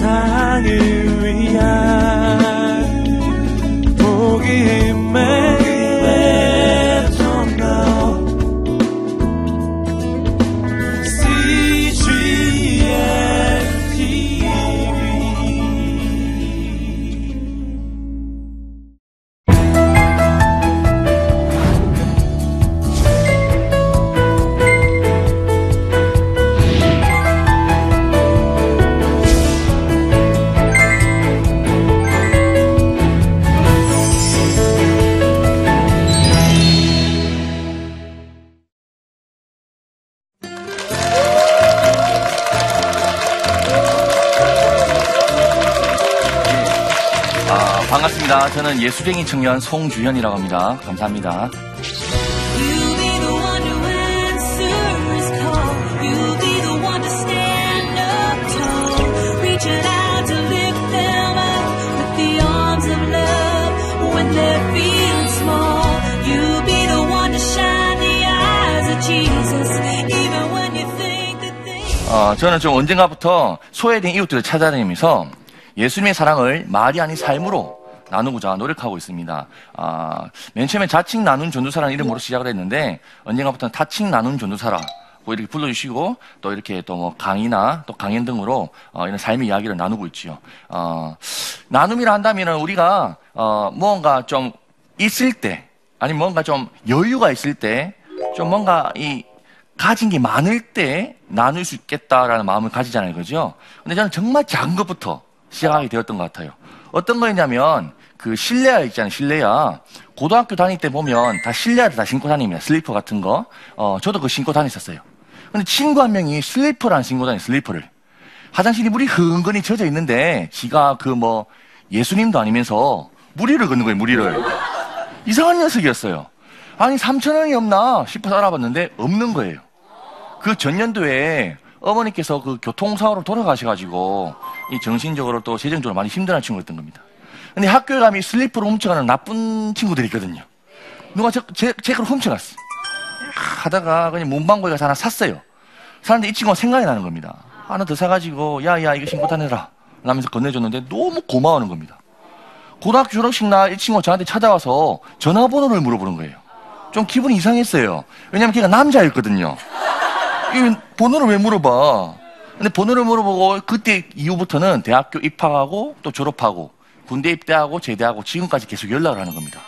세상을 저는 예수쟁이 청년 송주현이라고 합니다. 감사합니다. 어, 저는 좀 언젠가부터 소외된 이웃들을 찾아다니면서 예수님의 사랑을 말이 아닌 삶으로 나누고자 노력하고 있습니다. 아, 맨 처음에 자칭 나눈 전도사라는 이름으로 시작을 했는데 언젠가부터는 타칭 나눈 전도사라. 고 이렇게 불러주시고 또 이렇게 또 뭐 강의나 또 강연 등으로 어, 이런 삶의 이야기를 나누고 있지요. 어, 나눔이라 한다면은 우리가 어, 뭔가 좀 있을 때 아니면 뭔가 좀 여유가 있을 때 좀 뭔가 이 가진 게 많을 때 나눌 수 있겠다라는 마음을 가지잖아요. 그죠? 근데 저는 정말 작은 것부터 시작하게 되었던 것 같아요. 어떤 거였냐면, 그 실내화 있잖아요, 실내화. 고등학교 다닐 때 보면 다 실내화를 다 신고 다닙니다. 슬리퍼 같은 거. 어, 저도 그거 신고 다녔었어요. 근데 친구 한 명이 슬리퍼를 안 신고 다녀요, 슬리퍼를. 화장실이 물이 흥건히 젖어 있는데, 지가 그 뭐, 예수님도 아니면서 물 위를 걷는 거예요, 물 위를. 이상한 녀석이었어요. 아니, 3천 원이 없나 싶어서 알아봤는데, 없는 거예요. 그 전년도에 어머니께서 그 교통사고로 돌아가셔가지고 이 정신적으로 또 재정적으로 많이 힘들어하는 친구였던 겁니다. 근데 학교에 가면 슬리퍼를 훔쳐가는 나쁜 친구들이 있거든요. 누가 저, 제, 제 걸 훔쳐갔어. 하다가 그냥 문방구에 가서 하나 샀어요. 사는데 이 친구가 생각이 나는 겁니다. 하나 더 사가지고 야, 야, 이거 신고 다녀라. 라면서 건네줬는데 너무 고마워하는 겁니다. 고등학교 졸업식 날 이 친구가 저한테 찾아와서 전화번호를 물어보는 거예요. 좀 기분이 이상했어요. 왜냐면 걔가 남자였거든요. 이 번호를 왜 물어봐? 근데 번호를 물어보고 그때 이후부터는 대학교 입학하고 또 졸업하고 군대 입대하고 제대하고 지금까지 계속 연락을 하는 겁니다.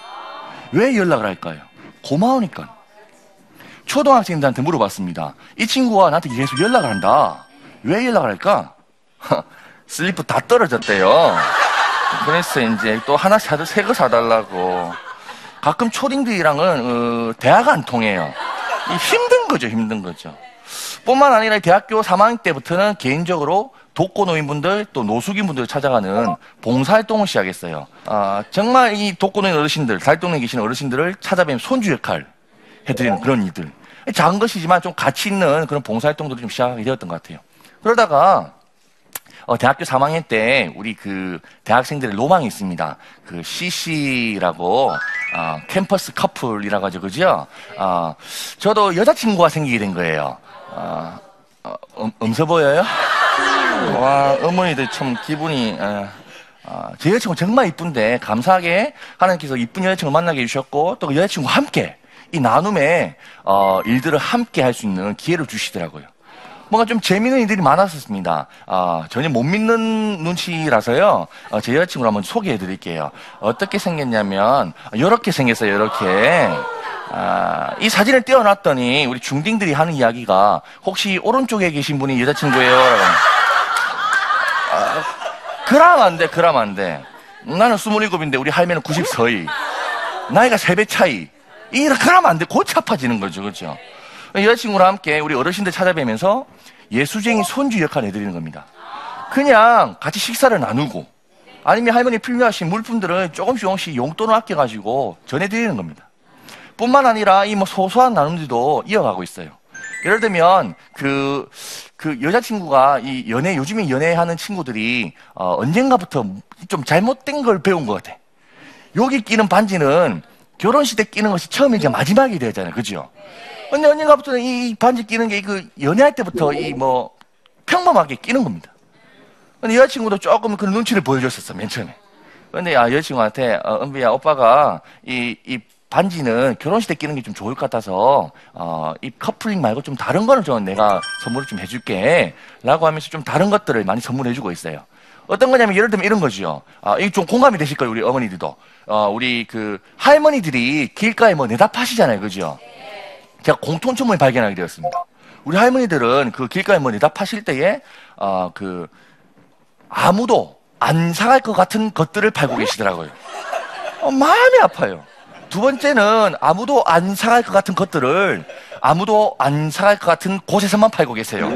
왜 연락을 할까요? 고마우니까. 초등학생들한테 물어봤습니다. 이 친구가 나한테 계속 연락을 한다. 왜 연락을 할까? 슬리퍼 다 떨어졌대요. 그래서 이제 또 하나 사도 새거 사달라고. 가끔 초딩들이랑은 어, 대화가 안 통해요. 이 힘든 거죠, 힘든 거죠. 뿐만 아니라 대학교 3학년 때부터는 개인적으로 독거노인분들 또 노숙인분들 찾아가는 봉사활동을 시작했어요. 아, 정말 이 독거노인 어르신들, 달동네에 계신 어르신들을 찾아뵈면 손주 역할 해드리는 그런 일들. 작은 것이지만 좀 가치 있는 그런 봉사활동들을 좀 시작하게 되었던 것 같아요. 그러다가 어, 대학교 3학년 때 우리 그 대학생들의 로망이 있습니다. 그 CC라고 어, 캠퍼스 커플이라고 하죠, 그죠? 어, 저도 여자친구가 생기게 된 거예요. 어, 어, 음, 음서 보여요? 와, 어머니들 참 기분이 어, 어, 제 여자친구 정말 이쁜데 감사하게 하나님께서 이쁜 여자친구 만나게 해주셨고 또 그 여자친구와 함께 이 나눔의 어, 일들을 함께 할 수 있는 기회를 주시더라고요. 뭔가 좀 재미있는 일들이 많았었습니다. 아, 전혀 못 믿는 눈치라서요. 어, 제 여자친구를 한번 소개해 드릴게요. 어떻게 생겼냐면, 이렇게 생겼어요, 이렇게. 아, 이 사진을 떼어놨더니 우리 중딩들이 하는 이야기가 혹시 오른쪽에 계신 분이 여자친구예요? 라고. 아, 그럼 안 돼, 그럼 안 돼. 나는 27인데 우리 할매는 94이. 나이가 3배 차이. 이, 그러면 안 돼. 고치 아파지는 거죠, 그죠? 여자친구랑 함께 우리 어르신들 찾아뵈면서 예수쟁이 손주 역할을 해드리는 겁니다. 그냥 같이 식사를 나누고 아니면 할머니 필요하신 물품들을 조금씩 조금씩 용돈을 아껴가지고 전해드리는 겁니다. 뿐만 아니라 이 뭐 소소한 나눔들도 이어가고 있어요. 예를 들면 그, 그 여자친구가 이 연애, 요즘에 연애하는 친구들이 어, 언젠가부터 좀 잘못된 걸 배운 것 같아. 여기 끼는 반지는 결혼식 때 끼는 것이 처음이자 마지막이 되잖아요. 그죠? 근데 언젠가부터는 이 반지 끼는 게 그 연애할 때부터 이 뭐 평범하게 끼는 겁니다. 근데 여자친구도 조금 그 눈치를 보여줬었어, 맨 처음에. 근데 아, 여자친구한테, 어, 은비야, 오빠가 이, 이 반지는 결혼식 때 끼는 게 좀 좋을 것 같아서, 어, 이 커플링 말고 좀 다른 거를 좀 내가 선물을 좀 해줄게. 라고 하면서 좀 다른 것들을 많이 선물해주고 있어요. 어떤 거냐면 예를 들면 이런 거죠. 아, 이게 좀 공감이 되실 거예요, 우리 어머니들도. 어, 우리 그 할머니들이 길가에 뭐 내다 파시잖아요, 그죠? 제가 공통점을 발견하게 되었습니다. 우리 할머니들은 그 길가에 뭐 내다 파실 때에, 어, 그, 아무도 안 사갈 것 같은 것들을 팔고 계시더라고요. 어, 마음이 아파요. 두 번째는 아무도 안 사갈 것 같은 것들을 아무도 안 사갈 것 같은 곳에서만 팔고 계세요.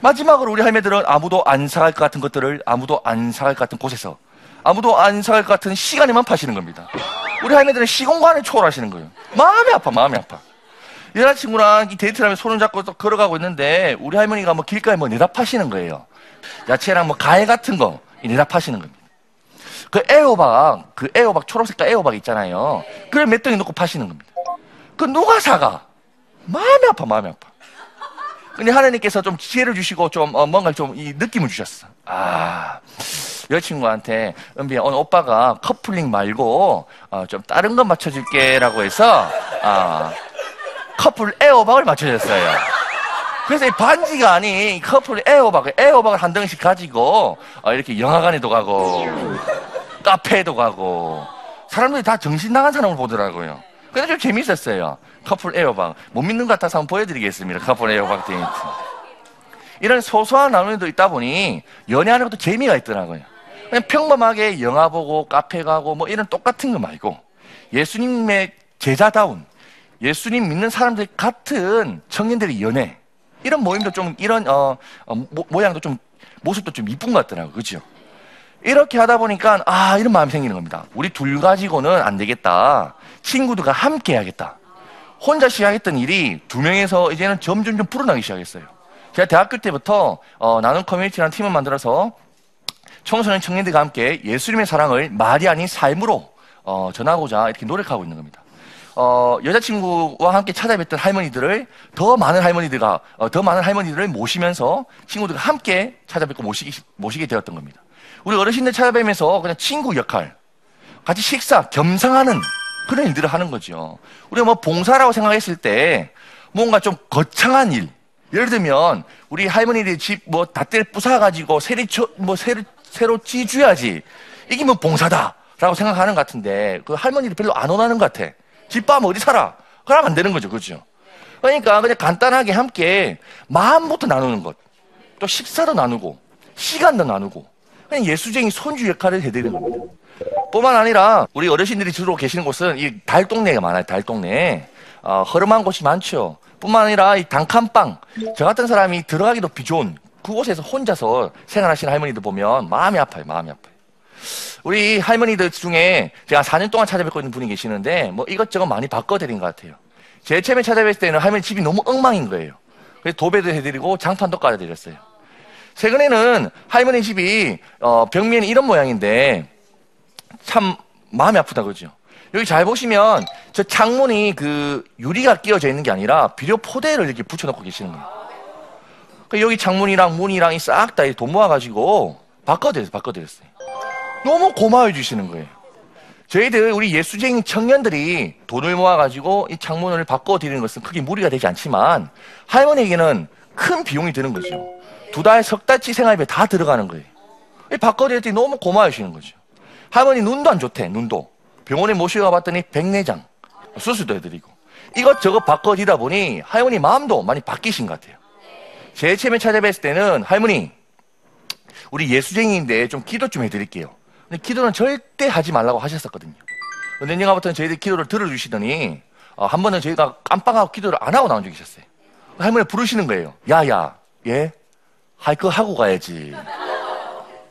마지막으로 우리 할매들은 아무도 안 사갈 것 같은 것들을 아무도 안 사갈 것 같은 곳에서 아무도 안 사갈 것 같은 시간에만 파시는 겁니다. 우리 할매들은 시공간을 초월하시는 거예요. 마음이 아파, 마음이 아파. 여자친구랑 이 데이트를 하면 손을 잡고 또 걸어가고 있는데 우리 할머니가 뭐 길가에 뭐 내다 파시는 거예요. 야채랑 뭐 과일 같은 거 내다 파시는 겁니다. 그 애호박, 그 애호박, 초록색깔 애호박 있잖아요. 그걸 몇 덩이 넣고 파시는 겁니다. 그 누가 사가? 마음이 아파, 마음이 아파. 근데 하나님께서 좀 지혜를 주시고 좀 어, 뭔가 좀 이 느낌을 주셨어. 아, 여자친구한테 은비야 오늘 오빠가 커플링 말고 어, 좀 다른 거 맞춰줄게라고 해서 아, 커플 에어박을 맞춰줬어요. 그래서 이 반지가 아닌 이 커플 에어박, 에어박을 한 덩이씩 가지고 어, 이렇게 영화관에도 가고 카페에도 가고 사람들이 다 정신 나간 사람을 보더라고요. 근데 좀 재밌었어요. 커플 에어박. 못 믿는 것 같아서 한번 보여드리겠습니다. 커플 에어박 데이트. 이런 소소한 나눔도 있다 보니 연애하는 것도 재미가 있더라고요. 그냥 평범하게 영화 보고 카페 가고 뭐 이런 똑같은 거 말고 예수님의 제자다운 예수님 믿는 사람들 같은 청년들의 연애 이런 모임도 좀 이런 어, 어, 모, 모양도 좀 모습도 좀 이쁜 것 같더라고요. 그죠? 이렇게 하다 보니까 아 이런 마음이 생기는 겁니다. 우리 둘 가지고는 안 되겠다. 친구들과 함께 해야겠다. 혼자 시작했던 일이 두 명에서 이제는 점점 좀 불어나기 시작했어요. 제가 대학교 때부터 어, 나눔 커뮤니티라는 팀을 만들어서 청소년 청년들과 함께 예수님의 사랑을 말이 아닌 삶으로 어, 전하고자 이렇게 노력하고 있는 겁니다. 어, 여자친구와 함께 찾아뵀던 할머니들을 더 많은 할머니들과 어, 더 많은 할머니들을 모시면서 친구들과 함께 찾아뵙고 모시기, 모시게 되었던 겁니다. 우리 어르신들 찾아뵈면서 그냥 친구 역할, 같이 식사, 겸상하는 그런 일들을 하는 거죠. 우리가 뭐 봉사라고 생각했을 때 뭔가 좀 거창한 일. 예를 들면 우리 할머니들 집 뭐 닷대를 부숴가지고 새리 쳐, 뭐 새로, 새로 찌줘야지. 이게 뭐 봉사다 라고 생각하는 것 같은데 그 할머니들 별로 안 원하는 것 같아. 집밥 어디 살아? 그러면 안 되는 거죠. 그렇죠? 그러니까 그냥 간단하게 함께 마음부터 나누는 것. 또 식사도 나누고 시간도 나누고 그냥 예수쟁이 손주 역할을 해드리는 겁니다. 뿐만 아니라 우리 어르신들이 주로 계시는 곳은 이 달동네가 많아요. 달동네. 어, 허름한 곳이 많죠. 뿐만 아니라 이 단칸방. 저 같은 사람이 들어가기도 비좋은 그곳에서 혼자서 생활하시는 할머니들 보면 마음이 아파요. 마음이 아파요. 우리 할머니들 중에 제가 4년 동안 찾아뵙고 있는 분이 계시는데 뭐 이것저것 많이 바꿔드린 것 같아요. 제일 처음에 찾아뵀을 때는 할머니 집이 너무 엉망인 거예요. 그래서 도배도 해드리고 장판도 깔아드렸어요. 최근에는 할머니 집이 어, 벽면이 이런 모양인데 참 마음이 아프다 그죠? 여기 잘 보시면 저 창문이 그 유리가 끼워져 있는 게 아니라 비료 포대를 이렇게 붙여놓고 계시는 거예요. 그 여기 창문이랑 문이랑 싹 다 돈 모아가지고 바꿔드렸어요. 바꿔드렸어요. 너무 고마워해 주시는 거예요. 저희들 우리 예수쟁이 청년들이 돈을 모아가지고 이 창문을 바꿔드리는 것은 크게 무리가 되지 않지만 할머니에게는 큰 비용이 드는 거죠. 두 달, 석 달치 생활비 다 들어가는 거예요. 이 바꿔드렸더니 너무 고마워해 주시는 거죠. 할머니 눈도 안 좋대, 눈도. 병원에 모시고 가봤더니 백내장, 수술도 해드리고. 이것저것 바꿔지다 보니 할머니 마음도 많이 바뀌신 것 같아요. 제일 처음에 찾아뵀을 때는 할머니, 우리 예수쟁이인데 좀 기도 좀 해드릴게요. 근데 기도는 절대 하지 말라고 하셨었거든요. 근데 내가부터는 저희들 기도를 들어주시더니 어, 한 번은 저희가 깜빡하고 기도를 안 하고 나온 적이 있었어요. 할머니 부르시는 거예요. 야야, 예? 할 거 하고 가야지.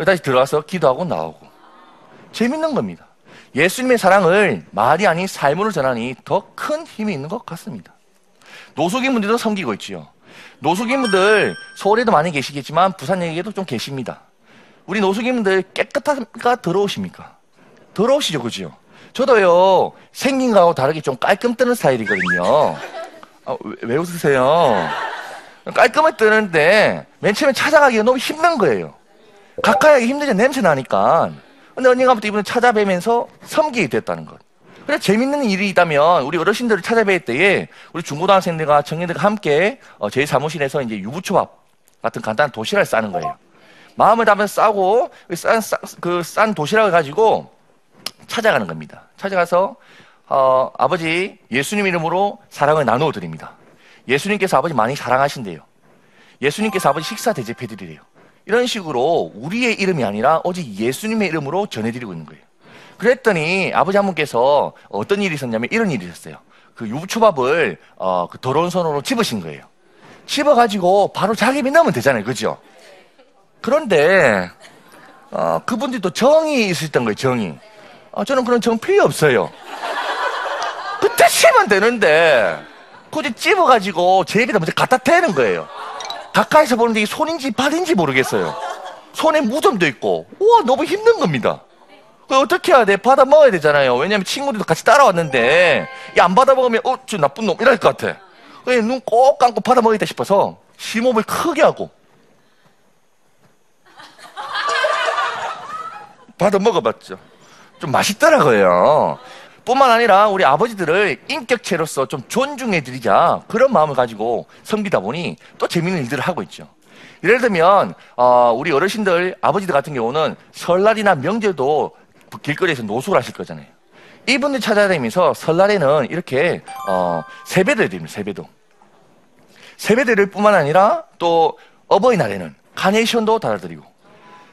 다시 들어가서 기도하고 나오고. 재밌는 겁니다. 예수님의 사랑을 말이 아닌 삶으로 전하니 더 큰 힘이 있는 것 같습니다. 노숙인분들도 섬기고 있지요. 노숙인분들 서울에도 많이 계시겠지만 부산역에도 좀 계십니다. 우리 노숙인분들 깨끗한가 더러우십니까? 더러우시죠, 그죠? 저도요 생긴 거하고 다르게 좀 깔끔 뜨는 스타일이거든요. 아, 왜, 왜 웃으세요? 깔끔하게 뜨는데 맨 처음에 찾아가기가 너무 힘든 거예요. 가까이 하기 힘들지 냄새 나니까. 근데 언젠가부터 이분을 찾아뵈면서 섬기게 됐다는 것. 그래 재밌는 일이 있다면 우리 어르신들을 찾아뵐 때에 우리 중고등학생들과 청년들과 함께 어, 제 사무실에서 이제 유부초밥 같은 간단한 도시락을 싸는 거예요. 마음을 담아서 싸고 싼그 도시락을 가지고 찾아가는 겁니다. 찾아가서 어, 아버지 예수님 이름으로 사랑을 나누어 드립니다. 예수님께서 아버지 많이 사랑하신대요. 예수님께서 아버지 식사 대접해 드리래요. 이런 식으로 우리의 이름이 아니라 오직 예수님의 이름으로 전해드리고 있는 거예요. 그랬더니 아버지 한 분께서 어떤 일이 있었냐면 이런 일이 있었어요. 그 유부초밥을 어, 그 더러운 손으로 집으신 거예요. 집어가지고 바로 자기 넣으면 되잖아요. 그죠? 그런데 어, 그분들도 정이 있었던 거예요. 정이. 어, 저는 그런 정 필요 없어요. 그때 치면 되는데 굳이 찝어가지고 제 입에다 먼저 갖다 대는 거예요. 가까이서 보는데 이게 손인지 발인지 모르겠어요. 손에 무좀도 있고 우와 너무 힘든 겁니다. 그 어떻게 해야 돼? 받아 먹어야 되잖아요. 왜냐면 친구들도 같이 따라왔는데 이안 받아 먹으면 어 저 나쁜 놈 이럴 것 같아. 눈 꼭 감고 받아 먹겠다 싶어서 심호흡을 크게 하고 받아 먹어봤죠. 좀 맛있더라고요. 뿐만 아니라 우리 아버지들을 인격체로서 좀 존중해드리자 그런 마음을 가지고 섬기다 보니 또 재밌는 일들을 하고 있죠. 예를 들면 어, 우리 어르신들 아버지들 같은 경우는 설날이나 명절도 길거리에서 노숙을 하실 거잖아요. 이분들 찾아다니면서 설날에는 이렇게 어, 세배를 드립니다. 세배도. 세배드릴 뿐만 아니라 또 어버이날에는 카네이션도 달아드리고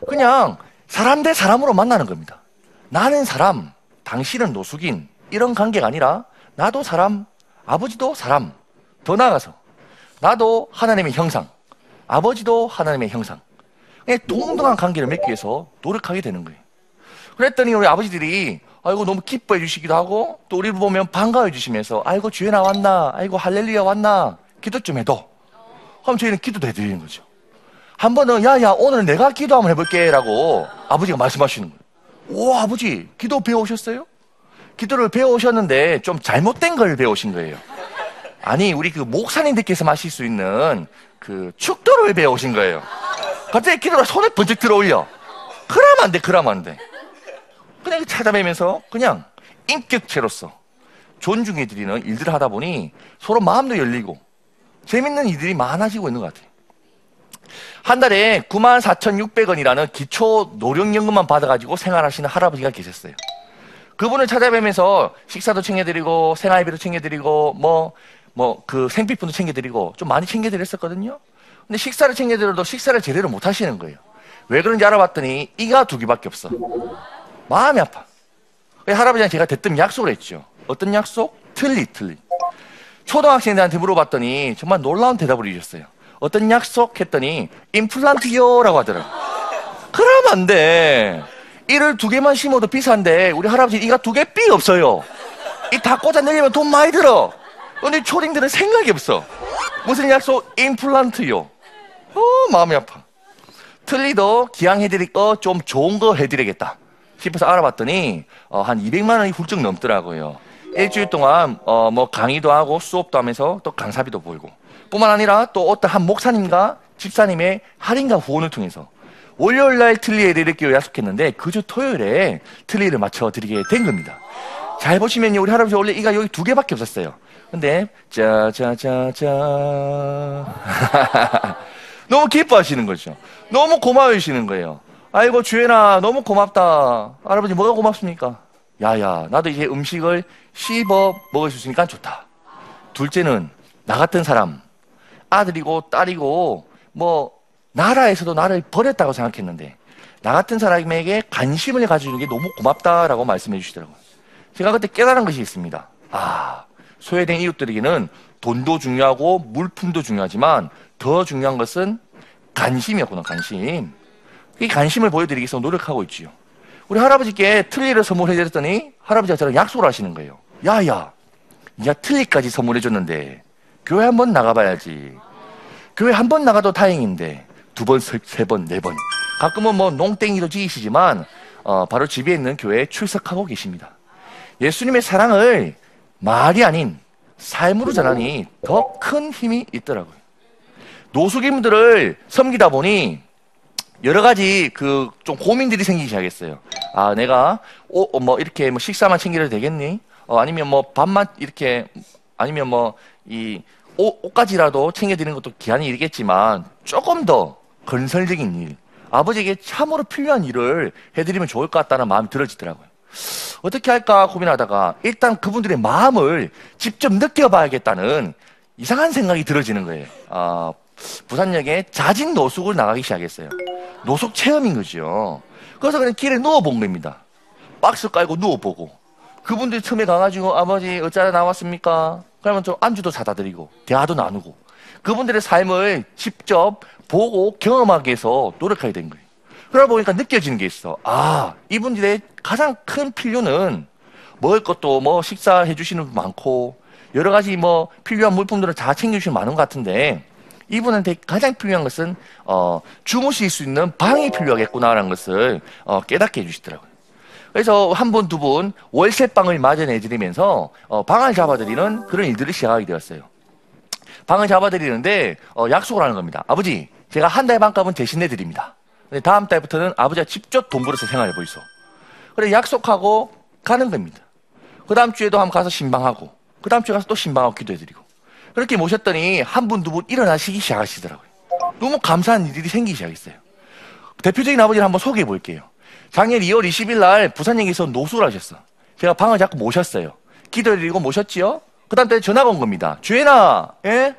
그냥 사람 대 사람으로 만나는 겁니다. 나는 사람, 당신은 노숙인 이런 관계가 아니라 나도 사람, 아버지도 사람. 더 나아가서 나도 하나님의 형상, 아버지도 하나님의 형상. 그냥 동등한 관계를 맺기 위해서 노력하게 되는 거예요. 그랬더니 우리 아버지들이 아이고 너무 기뻐해 주시기도 하고 또 우리를 보면 반가워해 주시면서 아이고 주에 나왔나 아이고 할렐루야 왔나 기도 좀 해도 그럼 저희는 기도도 해드리는 거죠. 한 번은 야야 오늘 내가 기도 한번 해볼게 라고 아버지가 말씀하시는 거예요. 오 아버지 기도 배우셨어요? 기도를 배우셨는데 좀 잘못된 걸 배우신 거예요. 아니 우리 그 목사님들께서 마실 수 있는 그 축도를 배우신 거예요. 갑자기 기도가 손에 번쩍 들어올려. 그러면 안 돼, 그러면 안 돼. 그냥 찾아뵈면서 그냥 인격체로서 존중해드리는 일들을 하다 보니 서로 마음도 열리고 재밌는 일들이 많아지고 있는 것 같아요. 한 달에 94,600원이라는 기초 노령연금만 받아가지고 생활하시는 할아버지가 계셨어요. 그분을 찾아뵈면서 식사도 챙겨드리고 생활비도 챙겨드리고 뭐 뭐 그 생필품도 챙겨드리고 좀 많이 챙겨드렸었거든요. 근데 식사를 챙겨드려도 식사를 제대로 못 하시는 거예요. 왜 그런지 알아봤더니 이가 두 개밖에 없어. 마음이 아파. 할아버지랑 제가 대뜸 약속을 했죠. 어떤 약속? 틀리 틀리. 초등학생들한테 물어봤더니 정말 놀라운 대답을 해주셨어요. 어떤 약속 했더니 임플란트요라고 하더라고요. 그러면 안 돼. 이를 두 개만 심어도 비싼데 우리 할아버지 이가 두 개 삐 없어요. 이 다 꽂아 내리면 돈 많이 들어. 근데 초딩들은 생각이 없어. 무슨 약속? 임플란트요. 어, 마음이 아파. 틀리도 기왕해드릴 거 좀 좋은 거 해드리겠다 싶어서 알아봤더니 어, 한 200만 원이 훌쩍 넘더라고요. 일주일 동안 어, 뭐 강의도 하고 수업도 하면서 또 강사비도 벌고 뿐만 아니라 또 어떤 한 목사님과 집사님의 할인과 후원을 통해서 월요일 날 틀리 해드릴게요 약속했는데 그 주 토요일에 틀리를 맞춰 드리게 된 겁니다. 잘 보시면요 우리 할아버지 원래 이가 여기 두 개밖에 없었어요. 근데 짜자자자 너무 기뻐하시는 거죠. 너무 고마워하시는 거예요. 아이고 주연아 너무 고맙다. 할아버지 뭐가 고맙습니까? 야야 나도 이제 음식을 씹어 먹을 수 있으니까 좋다. 둘째는 나 같은 사람 아들이고 딸이고 뭐 나라에서도 나를 버렸다고 생각했는데 나 같은 사람에게 관심을 가지는 게 너무 고맙다라고 말씀해 주시더라고요. 제가 그때 깨달은 것이 있습니다. 아 소외된 이웃들에게는 돈도 중요하고 물품도 중요하지만 더 중요한 것은 관심이었구나 관심. 이 관심을 보여드리기 위해서 노력하고 있지요. 우리 할아버지께 틀니를 선물해 드렸더니 할아버지가 저랑 약속을 하시는 거예요. 야야, 네가 틀니까지 선물해 줬는데 교회 한 번 나가봐야지. 교회 한 번 나가도 다행인데 두 번, 세 번, 네 번. 가끔은 뭐 농땡이도 지으시지만 어, 바로 집에 있는 교회에 출석하고 계십니다. 예수님의 사랑을 말이 아닌 삶으로 전하니 더 큰 힘이 있더라고요. 노숙인들을 섬기다 보니 여러 가지 그 좀 고민들이 생기기 시작했어요. 아, 내가 오, 어, 뭐 이렇게 뭐 식사만 챙겨도 되겠니? 어, 아니면 뭐 밥만 이렇게 아니면 뭐이 옷까지라도 챙겨드리는 것도 기한이 이르겠지만 조금 더 건설적인 일, 아버지에게 참으로 필요한 일을 해드리면 좋을 것 같다는 마음이 들어지더라고요. 어떻게 할까 고민하다가 일단 그분들의 마음을 직접 느껴봐야겠다는 이상한 생각이 들어지는 거예요. 아, 부산역에 자진 노숙을 나가기 시작했어요. 노숙 체험인 거죠. 그래서 그냥 길에 누워본 겁니다. 박스 깔고 누워보고. 그분들이 처음에 가가지고 아버지 어쩌다 나왔습니까? 그러면 좀 안주도 사다 드리고 대화도 나누고 그분들의 삶을 직접 보고 경험하기 위해서 노력해야 되는 거예요. 그러다 보니까 느껴지는 게 있어. 아, 이분들의 가장 큰 필요는 먹을 것도 뭐 식사해 주시는 분 많고 여러 가지 뭐 필요한 물품들을 다 챙겨주시는 많은 것 같은데 이분한테 가장 필요한 것은 어, 주무실 수 있는 방이 필요하겠구나라는 것을 어, 깨닫게 해주시더라고요. 그래서 한 분, 두분 월세방을 마련해드리면서 어, 방을 잡아드리는 그런 일들을 시작하게 되었어요. 방을 잡아드리는데 어, 약속을 하는 겁니다. 아버지, 제가 한 달 반값은 대신해드립니다. 근데 다음 달부터는 아버지가 직접 돈 벌어서 생활해 보이소. 그래 약속하고 가는 겁니다. 그 다음 주에도 한번 가서 신방하고 그 다음 주에 가서 또 신방하고 기도해드리고 그렇게 모셨더니 한 분, 두 분 일어나시기 시작하시더라고요. 너무 감사한 일들이 생기기 시작했어요. 대표적인 아버지를 한번 소개해 볼게요. 작년 2월 20일 날 부산역에서 노숙을 하셨어. 제가 방을 잡고 모셨어요. 기도해드리고 모셨지요? 그 다음 달에 전화가 온 겁니다. 주연아, 예?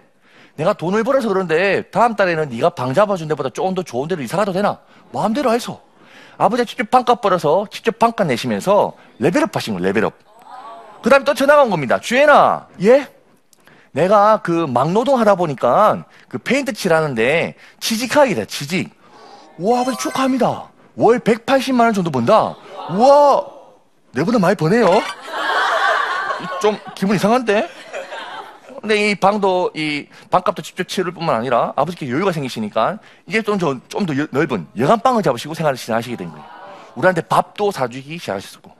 내가 돈을 벌어서 그런데 다음 달에는 네가 방 잡아준 데보다 조금 더 좋은 데로 이사 가도 되나? 마음대로 해서. 아버지가 직접 방값 벌어서 직접 방값 내시면서 레벨업 하신 거예요, 레벨업. 그 다음에 또 전화가 온 겁니다. 주연아, 예? 내가 그 막노동 하다 보니까 그 페인트 칠하는데 취직하게 돼, 취직. 우와, 아버지 축하합니다. 월 180만 원 정도 번다. 우와, 내보다 많이 버네요. 좀 기분 이상한데? 근데 이 방도 이 방값도 직접 치를 뿐만 아니라 아버지께 여유가 생기시니까 이제 좀더 좀 더 넓은 여관방을 잡으시고 생활을 시작하시게 된 거예요. 우리한테 밥도 사주기 시작하셨고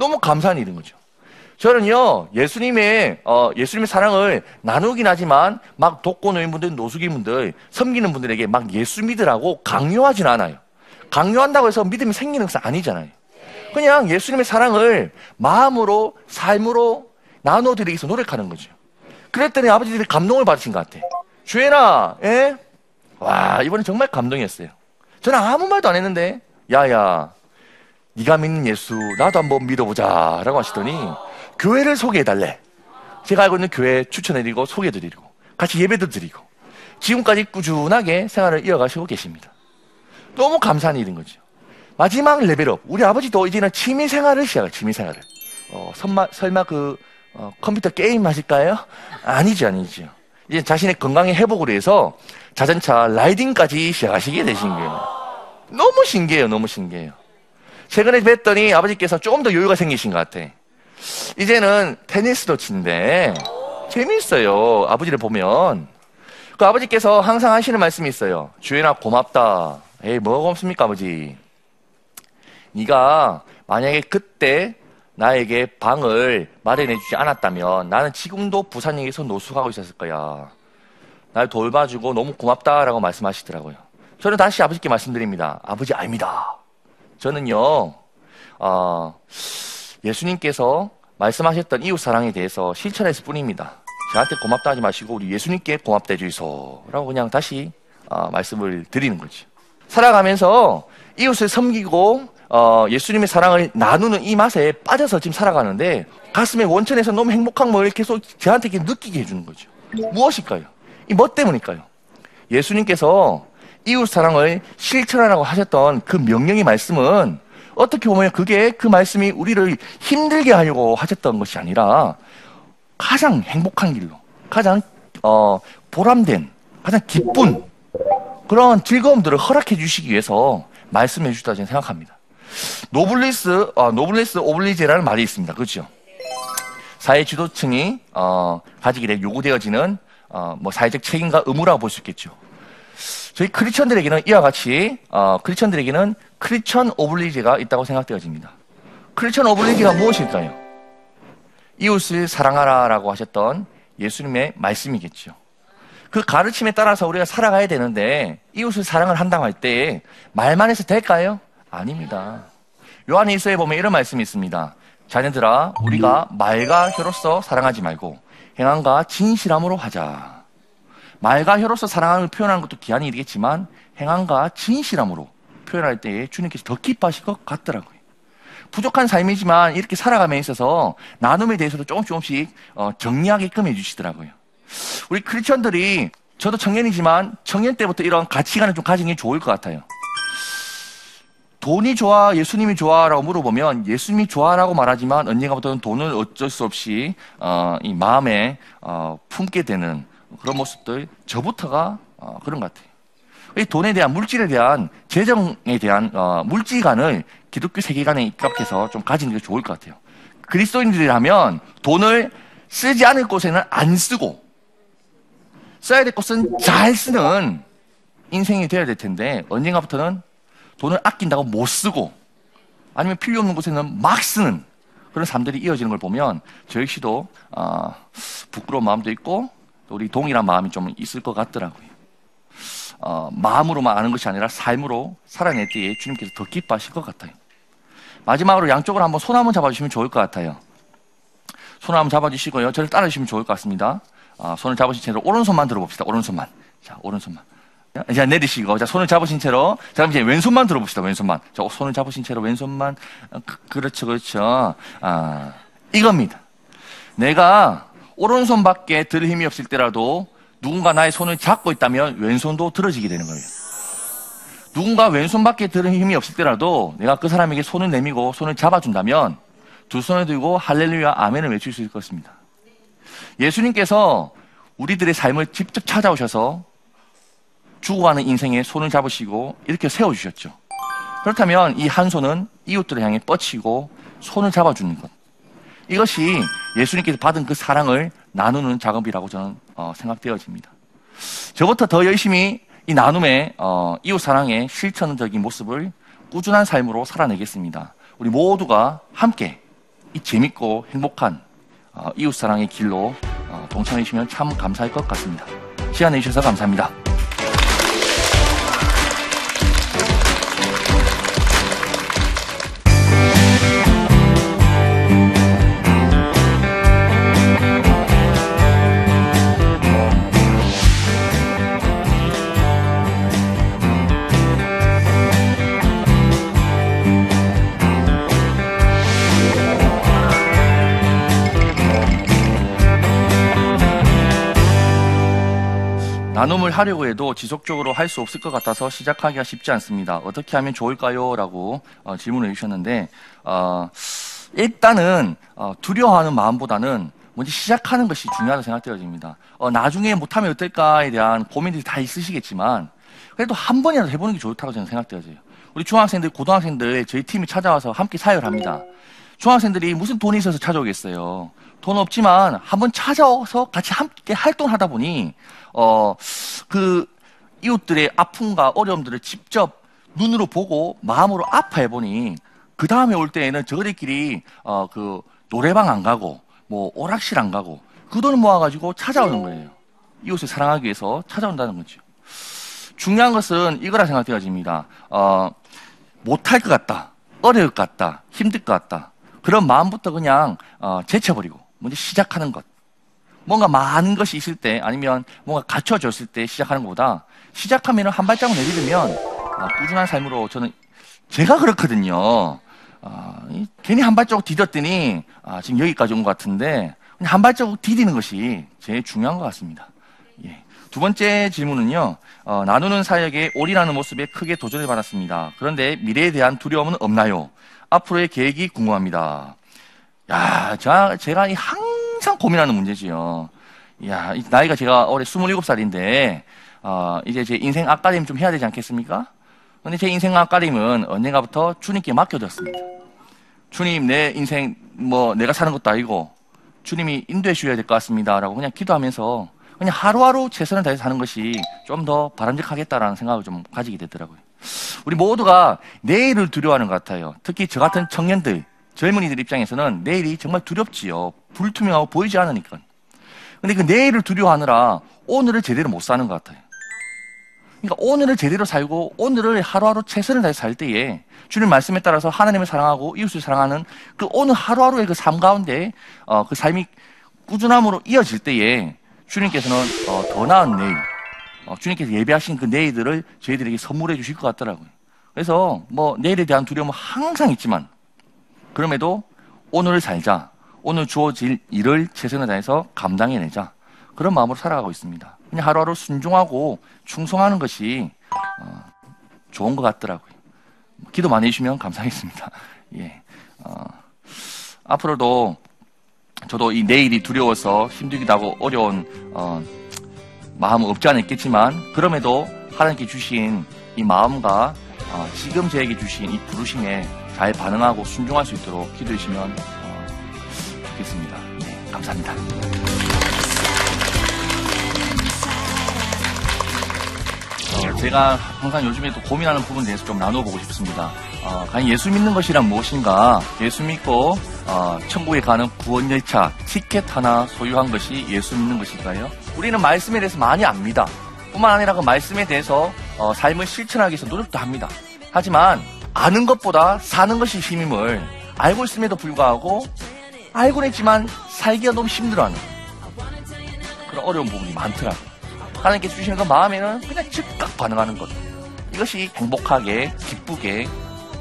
너무 감사한 일인 거죠. 저는요 예수님의 어, 예수님의 사랑을 나누긴 하지만 막 독거노인분들, 노숙인분들, 섬기는 분들에게 막 예수 믿으라고 강요하진 않아요. 강요한다고 해서 믿음이 생기는 것은 아니잖아요. 그냥 예수님의 사랑을 마음으로 삶으로 나눠드리기 위해서 노력하는 거죠. 그랬더니 아버지들이 감동을 받으신 것 같아. 주혜나, 예? 와, 이번엔 정말 감동이었어요. 저는 아무 말도 안 했는데, 야야, 네가 믿는 예수 나도 한번 믿어보자 라고 하시더니 교회를 소개해달래. 제가 알고 있는 교회 추천해드리고 소개해드리고 같이 예배도 드리고 지금까지 꾸준하게 생활을 이어가시고 계십니다. 너무 감사한 일인 거죠. 마지막 레벨업. 우리 아버지도 이제는 취미 생활을 시작해요. 취미 생활을. 어, 설마, 설마 그 어, 컴퓨터 게임 하실까요? 아니죠, 아니죠. 이제 자신의 건강의 회복을 위해서 자전차 라이딩까지 시작하시게 되신 거예요. 너무 신기해요, 너무 신기해요. 최근에 뵀더니 아버지께서 조금 더 여유가 생기신 것 같아. 이제는 테니스도 친대. 재미있어요, 아버지를 보면. 그 아버지께서 항상 하시는 말씀이 있어요. 주연아 고맙다. 에이 뭐가 고맙습니까 아버지. 네가 만약에 그때 나에게 방을 마련해 주지 않았다면 나는 지금도 부산역에서 노숙하고 있었을 거야. 날 돌봐주고 너무 고맙다라고 말씀하시더라고요. 저는 다시 아버지께 말씀드립니다. 아버지 아닙니다. 저는요, 어, 예수님께서 말씀하셨던 이웃 사랑에 대해서 실천했을 뿐입니다. 저한테 고맙다 하지 마시고 우리 예수님께 고맙다 해주소라고 그냥 다시 어, 말씀을 드리는 거죠. 살아가면서 이웃을 섬기고 어, 예수님의 사랑을 나누는 이 맛에 빠져서 지금 살아가는데 가슴의 원천에서 너무 행복한 걸 계속 저한테 이렇게 느끼게 해주는 거죠. 무엇일까요? 이 뭐 때문일까요? 예수님께서 이웃 사랑을 실천하라고 하셨던 그 명령의 말씀은 어떻게 보면 그게 그 말씀이 우리를 힘들게 하려고 하셨던 것이 아니라 가장 행복한 길로, 가장 어, 보람된, 가장 기쁜 그런 즐거움들을 허락해 주시기 위해서 말씀해 주셨다 저는 생각합니다. 노블리스, 어, 노블리스 오블리제라는 말이 있습니다. 그렇죠? 사회 지도층이 어, 가지게 요구되어지는 어, 뭐 사회적 책임과 의무라고 볼 수 있겠죠. 저희 크리스천들에게는 이와 같이 어, 크리스천들에게는 크리스천 오블리제가 있다고 생각되어집니다. 크리스천 오블리제가 무엇일까요? 이웃을 사랑하라라고 하셨던 예수님의 말씀이겠죠. 그 가르침에 따라서 우리가 살아가야 되는데 이웃을 사랑을 한다고 할 때 말만 해서 될까요? 아닙니다. 요한 일서에 보면 이런 말씀이 있습니다. 자녀들아, 우리가 말과 혀로서 사랑하지 말고 행함과 진실함으로 하자. 말과 혀로서 사랑을 표현하는 것도 기한이 되겠지만 행함과 진실함으로 표현할 때에 주님께서 더 기뻐하실 것 같더라고요. 부족한 삶이지만 이렇게 살아감에 있어서 나눔에 대해서도 조금 조금씩 어, 정리하게끔 해주시더라고요. 우리 크리스천들이 저도 청년이지만 청년 때부터 이런 가치관을 좀 가지는 게 좋을 것 같아요. 돈이 좋아, 예수님이 좋아라고 물어보면 예수님이 좋아라고 말하지만 언젠가부터는 돈을 어쩔 수 없이 어, 이 마음에 어, 품게 되는 그런 모습들 저부터가 어, 그런 것 같아요. 이 돈에 대한 물질에 대한 재정에 대한 어, 물질관을 기독교 세계관에 입각해서 좀 가지는 게 좋을 것 같아요. 그리스도인들이라면 돈을 쓰지 않을 곳에는 안 쓰고 써야 될 곳은 잘 쓰는 인생이 되어야 될 텐데 언젠가부터는 돈을 아낀다고 못 쓰고 아니면 필요 없는 곳에는 막 쓰는 그런 삶들이 이어지는 걸 보면 저 역시도 어, 부끄러운 마음도 있고 또 우리 동일한 마음이 좀 있을 것 같더라고요. 어, 마음으로만 아는 것이 아니라 삶으로 살아낼 때에 주님께서 더 기뻐하실 것 같아요. 마지막으로 양쪽으로 한번 손 한번 잡아주시면 좋을 것 같아요. 손을 한번 잡아주시고요. 저를 따라주시면 좋을 것 같습니다. 아, 손을 잡으신 채로 오른손만 들어봅시다. 오른손만. 자, 오른손만. 자, 내리시고. 자, 손을 잡으신 채로. 자, 그럼 이제 왼손만 들어봅시다. 왼손만. 자, 손을 잡으신 채로 왼손만. 어, 그, 그렇죠, 그렇죠. 아, 이겁니다. 내가 오른손밖에 들 힘이 없을 때라도 누군가 나의 손을 잡고 있다면 왼손도 들어지게 되는 거예요. 누군가 왼손밖에 들 힘이 없을 때라도 내가 그 사람에게 손을 내밀고 손을 잡아준다면 두 손을 들고 할렐루야 아멘을 외칠 수 있을 것입니다. 예수님께서 우리들의 삶을 직접 찾아오셔서 죽어가는 인생에 손을 잡으시고 이렇게 세워주셨죠. 그렇다면 이 한 손은 이웃들을 향해 뻗치고 손을 잡아주는 것. 이것이 예수님께서 받은 그 사랑을 나누는 작업이라고 저는 어, 생각되어집니다. 저부터 더 열심히 이 나눔의 어, 이웃 사랑의 실천적인 모습을 꾸준한 삶으로 살아내겠습니다. 우리 모두가 함께 이 재밌고 행복한 어, 이웃 사랑의 길로 어, 동참해 주시면 참 감사할 것 같습니다. 시간 내주셔서 감사합니다. 나눔을 하려고 해도 지속적으로 할 수 없을 것 같아서 시작하기가 쉽지 않습니다. 어떻게 하면 좋을까요? 라고 어, 질문을 해주셨는데, 어, 일단은 어, 두려워하는 마음보다는 먼저 시작하는 것이 중요하다고 생각되어집니다. 어, 나중에 못하면 어떨까에 대한 고민들이 다 있으시겠지만, 그래도 한 번이라도 해보는 게 좋다고 저는 생각되어져요. 우리 중학생들, 고등학생들 저희 팀이 찾아와서 함께 사역을 합니다. 중학생들이 무슨 돈이 있어서 찾아오겠어요. 돈 없지만 한번 찾아와서 같이 함께 활동하다 보니 어 그 이웃들의 아픔과 어려움들을 직접 눈으로 보고 마음으로 아파해 보니 그 다음에 올 때에는 저희들끼리 어 그 노래방 안 가고 뭐 오락실 안 가고 그 돈을 모아가지고 찾아오는 거예요. 이웃을 사랑하기 위해서 찾아온다는 거죠. 중요한 것은 이거라 생각되어집니다. 어, 못할 것 같다. 어려울 것 같다. 힘들 것 같다. 그런 마음부터 그냥 어, 제쳐버리고 먼저 시작하는 것. 뭔가 많은 것이 있을 때 아니면 뭔가 갖춰졌을 때 시작하는 것보다 시작하면 한 발자국 내딛으면 어, 꾸준한 삶으로 저는 제가 그렇거든요. 어, 이- 괜히 한 발자국 디뎠더니 아, 지금 여기까지 온 것 같은데 한 발자국 디디는 것이 제일 중요한 것 같습니다. 예. 두 번째 질문은요. 어, 나누는 사역에 올인하는 모습에 크게 도전을 받았습니다. 그런데 미래에 대한 두려움은 없나요? 앞으로의 계획이 궁금합니다. 야, 자, 제가 이 항상 고민하는 문제지요. 야, 이 나이가 제가 올해 27살인데, 어, 이제 제 인생 앞가림 좀 해야 되지 않겠습니까? 근데 제 인생 앞가림은 언젠가부터 주님께 맡겨졌습니다. 주님, 내 인생, 뭐, 내가 사는 것도 아니고, 주님이 인도해 주셔야 될 것 같습니다. 라고 그냥 기도하면서, 그냥 하루하루 최선을 다해서 사는 것이 좀 더 바람직하겠다라는 생각을 좀 가지게 되더라고요. 우리 모두가 내일을 두려워하는 것 같아요. 특히 저 같은 청년들, 젊은이들 입장에서는 내일이 정말 두렵지요. 불투명하고 보이지 않으니까. 근데 그 내일을 두려워하느라 오늘을 제대로 못 사는 것 같아요. 그러니까 오늘을 제대로 살고 오늘을 하루하루 최선을 다해 살 때에 주님 말씀에 따라서 하나님을 사랑하고 이웃을 사랑하는 그 오늘 하루하루의 그 삶 가운데 어, 그 삶이 꾸준함으로 이어질 때에 주님께서는 어, 더 나은 내일, 어, 주님께서 예배하신 그 내일들을 저희들에게 선물해 주실 것 같더라고요. 그래서 뭐 내일에 대한 두려움은 항상 있지만 그럼에도 오늘을 살자. 오늘 주어질 일을 최선을 다해서 감당해내자. 그런 마음으로 살아가고 있습니다. 그냥 하루하루 순종하고 충성하는 것이 어, 좋은 것 같더라고요. 기도 많이 해주시면 감사하겠습니다. 예. 어, 앞으로도 저도 이 내일이 두려워서 힘들기도 하고 어려운 어, 마음은 없지 않아 있겠지만 그럼에도 하나님께 주신 이 마음과 어, 지금 저에게 주신 이 부르심에 잘 반응하고 순종할 수 있도록 기도해 주시면 어, 좋겠습니다. 네, 감사합니다. 어, 제가 항상 요즘에 또 고민하는 부분에 대해서 좀 나눠보고 싶습니다. 어, 과연 예수 믿는 것이란 무엇인가? 예수 믿고 어, 천국에 가는 구원 열차 티켓 하나 소유한 것이 예수 믿는 것일까요? 우리는 말씀에 대해서 많이 압니다. 뿐만 아니라 그 말씀에 대해서 어, 삶을 실천하기 위해서 노력도 합니다. 하지만 아는 것보다 사는 것이 힘임을 알고 있음에도 불구하고 알고는 있지만 살기가 너무 힘들어하는 그런 어려운 부분이 많더라고요. 하나님께 주시는 그 마음에는 그냥 즉각 반응하는 것. 이것이 행복하게, 기쁘게,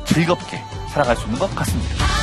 즐겁게 살아갈 수 있는 것 같습니다.